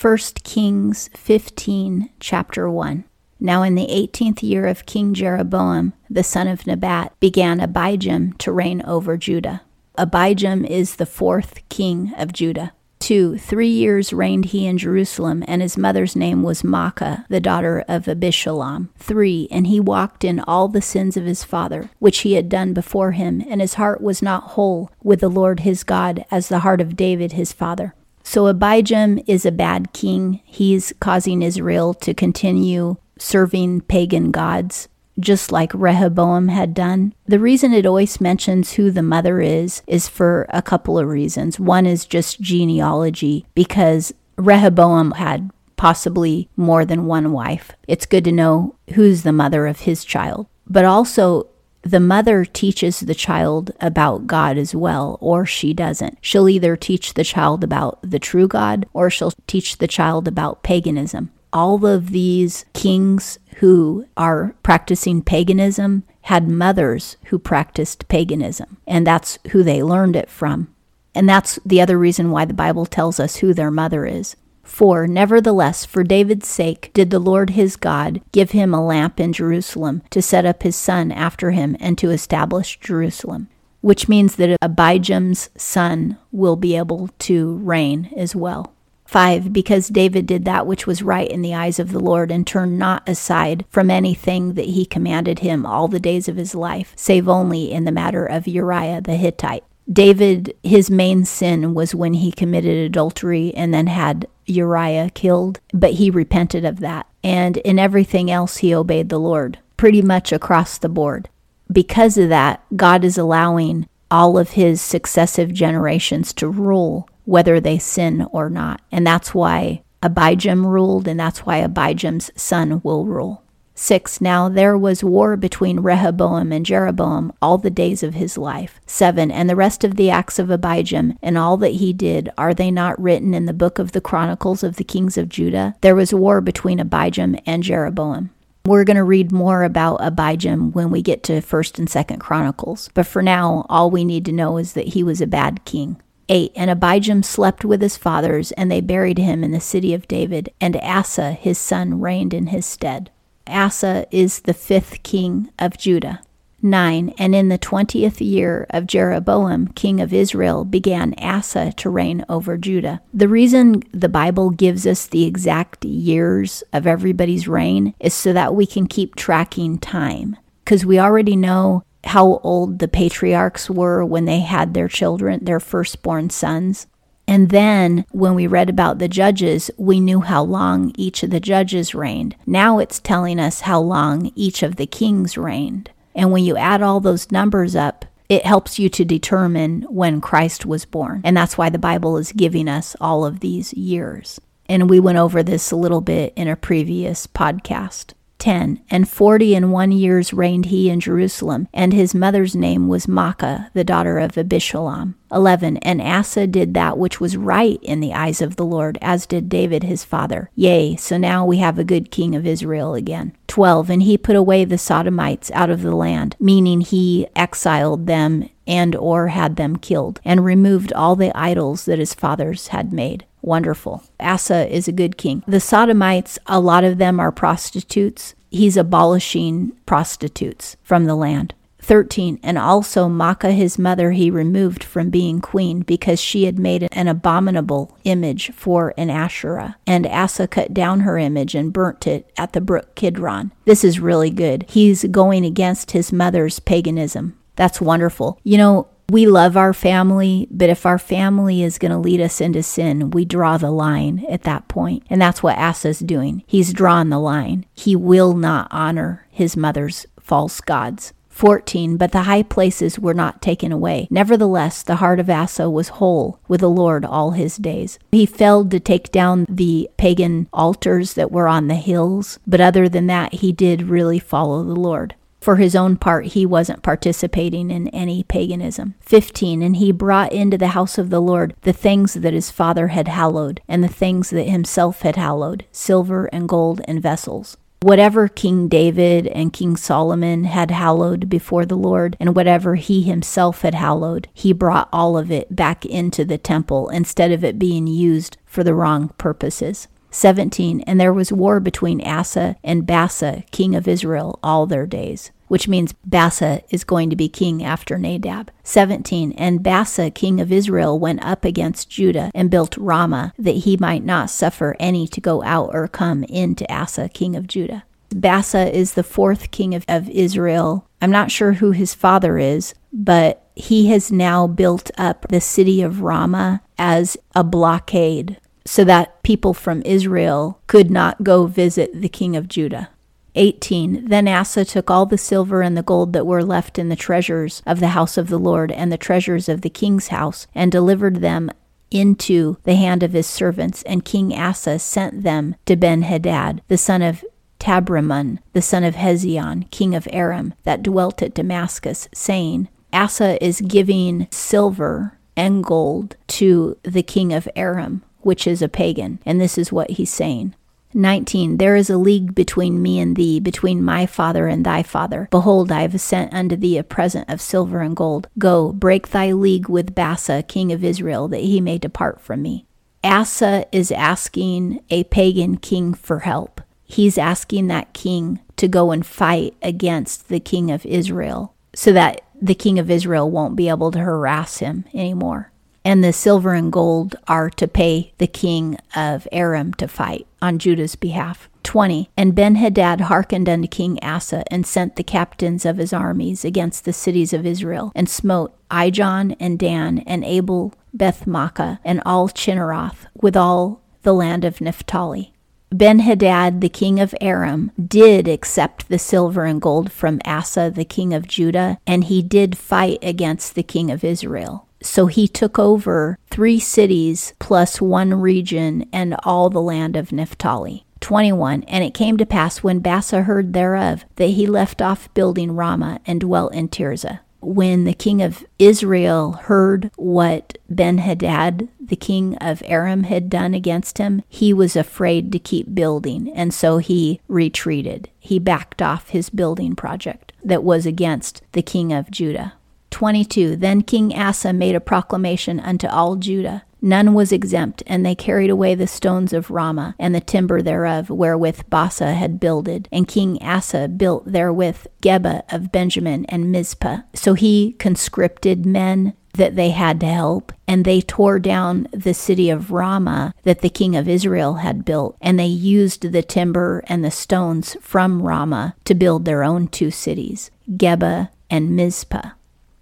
1 Kings 15, chapter 1. Now, in the eighteenth year of King Jeroboam, the son of Nebat, began Abijam to reign over Judah. Abijam is the fourth king of Judah. 2. Three years reigned he in Jerusalem, and his mother's name was Maacah, the daughter of Abishalom. 3. And he walked in all the sins of his father, which he had done before him, and his heart was not whole with the Lord his God, as the heart of David his father. So Abijam is a bad king. He's causing Israel to continue serving pagan gods, just like Rehoboam had done. The reason it always mentions who the mother is is for a couple of reasons. One is just genealogy, because Rehoboam had possibly more than one wife. It's good to know who's the mother of his child. But also, the mother teaches the child about God as well, or she doesn't. She'll either teach the child about the true God or she'll teach the child about paganism. All of these kings who are practicing paganism had mothers who practiced paganism, and that's who they learned it from. And that's the other reason why the Bible tells us who their mother is. For nevertheless, for David's sake, did the Lord his God give him a lamp in Jerusalem to set up his son after him and to establish Jerusalem. Which means that Abijam's son will be able to reign as well. 5. Because David did that which was right in the eyes of the Lord and turned not aside from anything that he commanded him all the days of his life, save only in the matter of Uriah the Hittite. David, his main sin was when he committed adultery and then had Uriah killed, but he repented of that. And in everything else, he obeyed the Lord, pretty much across the board. Because of that, God is allowing all of his successive generations to rule, whether they sin or not. And that's why Abijam ruled, and that's why Abijam's son will rule. 6. Now there was war between Rehoboam and Jeroboam all the days of his life. 7. And the rest of the acts of Abijam and all that he did, are they not written in the book of the Chronicles of the kings of Judah? There was war between Abijam and Jeroboam. We're going to read more about Abijam when we get to 1st and 2nd Chronicles. But for now, all we need to know is that he was a bad king. 8. And Abijam slept with his fathers, and they buried him in the city of David, and Asa his son reigned in his stead. Asa is the fifth king of Judah. 9. And in the twentieth year of Jeroboam, king of Israel, began Asa to reign over Judah. The reason the Bible gives us the exact years of everybody's reign is so that we can keep tracking time. Because we already know how old the patriarchs were when they had their children, their firstborn sons. And then when we read about the judges, we knew how long each of the judges reigned. Now it's telling us how long each of the kings reigned. And when you add all those numbers up, it helps you to determine when Christ was born. And that's why the Bible is giving us all of these years. And we went over this a little bit in a previous podcast. 10. And forty and one years reigned he in Jerusalem, and his mother's name was Maacah, the daughter of Abishalom. 11. And Asa did that which was right in the eyes of the Lord, as did David his father. Yea, so now we have a good king of Israel again. 12. And he put away the Sodomites out of the land, meaning he exiled them and or had them killed, and removed all the idols that his fathers had made. Wonderful. Asa is a good king. The Sodomites, a lot of them are prostitutes. He's abolishing prostitutes from the land. 13. And also Maacah his mother he removed from being queen because she had made an abominable image for an Asherah. And Asa cut down her image and burnt it at the brook Kidron. This is really good. He's going against his mother's paganism. That's wonderful. You know, we love our family, but if our family is going to lead us into sin, we draw the line at that point. And that's what Asa's doing. He's drawn the line. He will not honor his mother's false gods. 14. But the high places were not taken away. Nevertheless, the heart of Asa was whole with the Lord all his days. He failed to take down the pagan altars that were on the hills, but other than that, he did really follow the Lord. For his own part, he wasn't participating in any paganism. 15. And he brought into the house of the Lord the things that his father had hallowed, and the things that himself had hallowed, silver and gold and vessels. Whatever King David and King Solomon had hallowed before the Lord, and whatever he himself had hallowed, he brought all of it back into the temple instead of it being used for the wrong purposes. 17. And there was war between Asa and Baasha, king of Israel, all their days which means Baasha is going to be king after Nadab. 17. And Baasha, king of Israel, went up against Judah and built Ramah, that he might not suffer any to go out or come in to Asa, king of Judah. Baasha is the fourth king of, of Israel. I'm not sure who his father is, but he has now built up the city of Ramah as a blockade so that people from Israel could not go visit the king of Judah. 18. Then Asa took all the silver and the gold that were left in the treasures of the house of the Lord and the treasures of the king's house, and delivered them into the hand of his servants. And King Asa sent them to Ben Hadad, the son of Tabrimon, the son of Hezion, king of Aram, that dwelt at Damascus, saying, Asa is giving silver and gold to the king of Aram, which is a pagan. And this is what he's saying. 19. There is a league between me and thee, between my father and thy father. Behold, I have sent unto thee a present of silver and gold. Go, break thy league with Baasha, king of Israel, that he may depart from me. Asa is asking a pagan king for help. He's asking that king to go and fight against the king of Israel so that the king of Israel won't be able to harass him anymore and the silver and gold are to pay the king of Aram to fight on Judah's behalf. 20. And Benhadad hearkened unto King Asa, and sent the captains of his armies against the cities of Israel, and smote Ijon and Dan, and Abel Bethmaachah, and all Chinneroth, with all the land of Naphtali. Benhadad, the king of Aram, did accept the silver and gold from Asa, the king of Judah, and he did fight against the king of Israel. So he took over three cities plus one region and all the land of Naphtali. 21. And it came to pass when Baasha heard thereof that he left off building Ramah and dwelt in Tirzah. When the king of Israel heard what Ben Hadad, the king of Aram, had done against him, he was afraid to keep building, and so he retreated. He backed off his building project that was against the king of Judah. 22 Then King Asa made a proclamation unto all Judah. None was exempt, and they carried away the stones of Ramah, and the timber thereof, wherewith Baasha had builded. And King Asa built therewith Geba of Benjamin and Mizpah. So he conscripted men that they had to help, and they tore down the city of Ramah that the king of Israel had built, and they used the timber and the stones from Ramah to build their own two cities, Geba and Mizpah.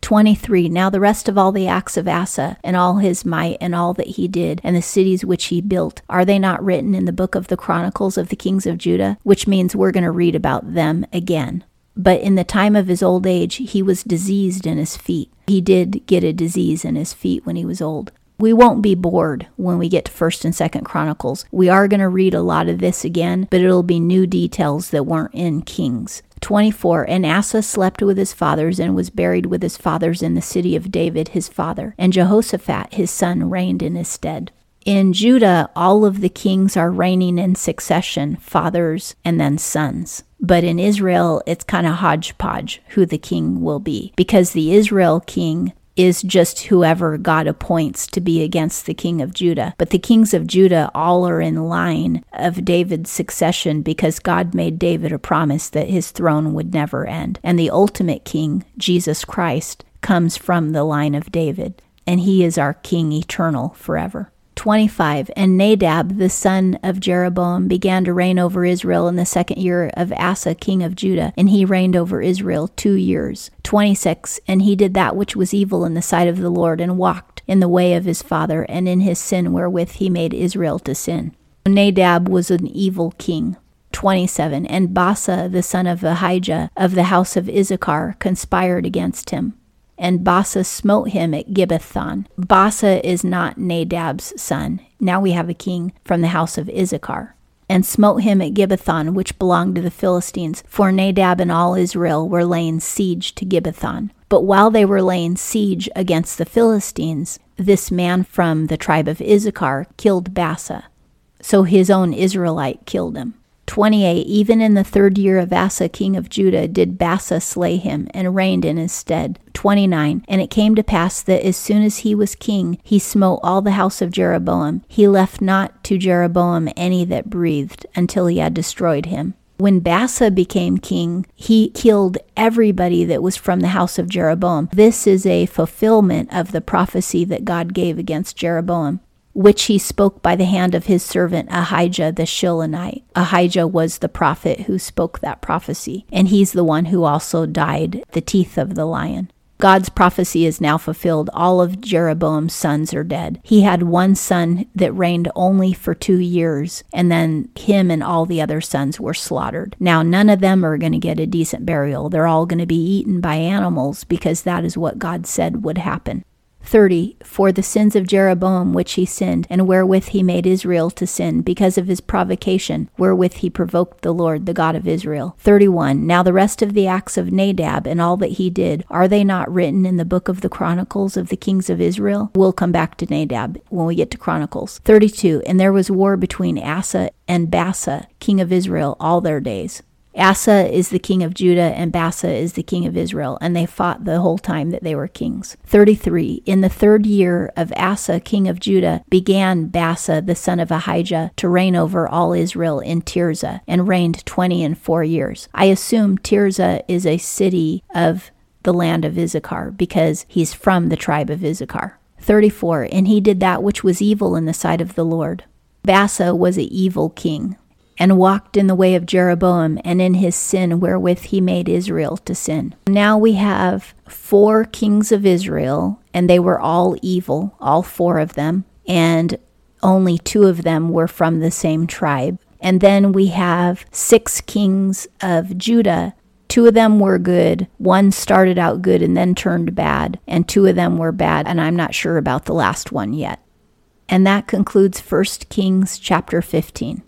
23. Now the rest of all the acts of Asa, and all his might, and all that he did, and the cities which he built, are they not written in the book of the Chronicles of the kings of Judah? Which means we're going to read about them again. But in the time of his old age, he was diseased in his feet. He did get a disease in his feet when he was old. We won't be bored when we get to 1st and 2nd Chronicles. We are going to read a lot of this again, but it'll be new details that weren't in Kings. 24 And Asa slept with his fathers and was buried with his fathers in the city of David his father, and Jehoshaphat his son reigned in his stead. In Judah, all of the kings are reigning in succession, fathers and then sons. But in Israel, it's kind of hodgepodge who the king will be because the Israel king is just whoever God appoints to be against the king of Judah. But the kings of Judah all are in line of David's succession because God made David a promise that his throne would never end. And the ultimate king, Jesus Christ, comes from the line of David, and he is our king eternal forever. 25 And Nadab, the son of Jeroboam, began to reign over Israel in the second year of Asa, king of Judah, and he reigned over Israel two years. 26 And he did that which was evil in the sight of the Lord, and walked in the way of his father, and in his sin wherewith he made Israel to sin. Nadab was an evil king. 27 And Baasha, the son of Ahijah, of the house of Issachar, conspired against him and Baasha smote him at Gibbethon. Baasha is not Nadab's son. Now we have a king from the house of Issachar. And smote him at Gibbethon, which belonged to the Philistines, for Nadab and all Israel were laying siege to Gibbethon. But while they were laying siege against the Philistines, this man from the tribe of Issachar killed Baasha. So his own Israelite killed him. 28 Even in the third year of Asa, king of Judah, did Baasha slay him, and reigned in his stead. 29 And it came to pass that as soon as he was king, he smote all the house of Jeroboam. He left not to Jeroboam any that breathed, until he had destroyed him. When Baasha became king, he killed everybody that was from the house of Jeroboam. This is a fulfillment of the prophecy that God gave against Jeroboam which he spoke by the hand of his servant Ahijah the Shilonite. Ahijah was the prophet who spoke that prophecy, and he's the one who also died the teeth of the lion. God's prophecy is now fulfilled. All of Jeroboam's sons are dead. He had one son that reigned only for two years, and then him and all the other sons were slaughtered. Now, none of them are going to get a decent burial. They're all going to be eaten by animals because that is what God said would happen. 30 For the sins of Jeroboam which he sinned, and wherewith he made Israel to sin, because of his provocation, wherewith he provoked the Lord, the God of Israel. 31 Now the rest of the acts of Nadab and all that he did, are they not written in the book of the Chronicles of the kings of Israel? We'll come back to Nadab when we get to Chronicles. 32 And there was war between Asa and Baasha, king of Israel, all their days. Asa is the king of Judah and Baasha is the king of Israel, and they fought the whole time that they were kings. 33. In the third year of Asa, king of Judah, began Baasha, the son of Ahijah, to reign over all Israel in Tirzah, and reigned twenty and four years. I assume Tirzah is a city of the land of Issachar, because he's from the tribe of Issachar. 34. And he did that which was evil in the sight of the Lord. Baasha was an evil king and walked in the way of Jeroboam and in his sin wherewith he made Israel to sin. Now we have four kings of Israel, and they were all evil, all four of them, and only two of them were from the same tribe. And then we have six kings of Judah. Two of them were good. One started out good and then turned bad, and two of them were bad, and I'm not sure about the last one yet. And that concludes 1 Kings chapter 15.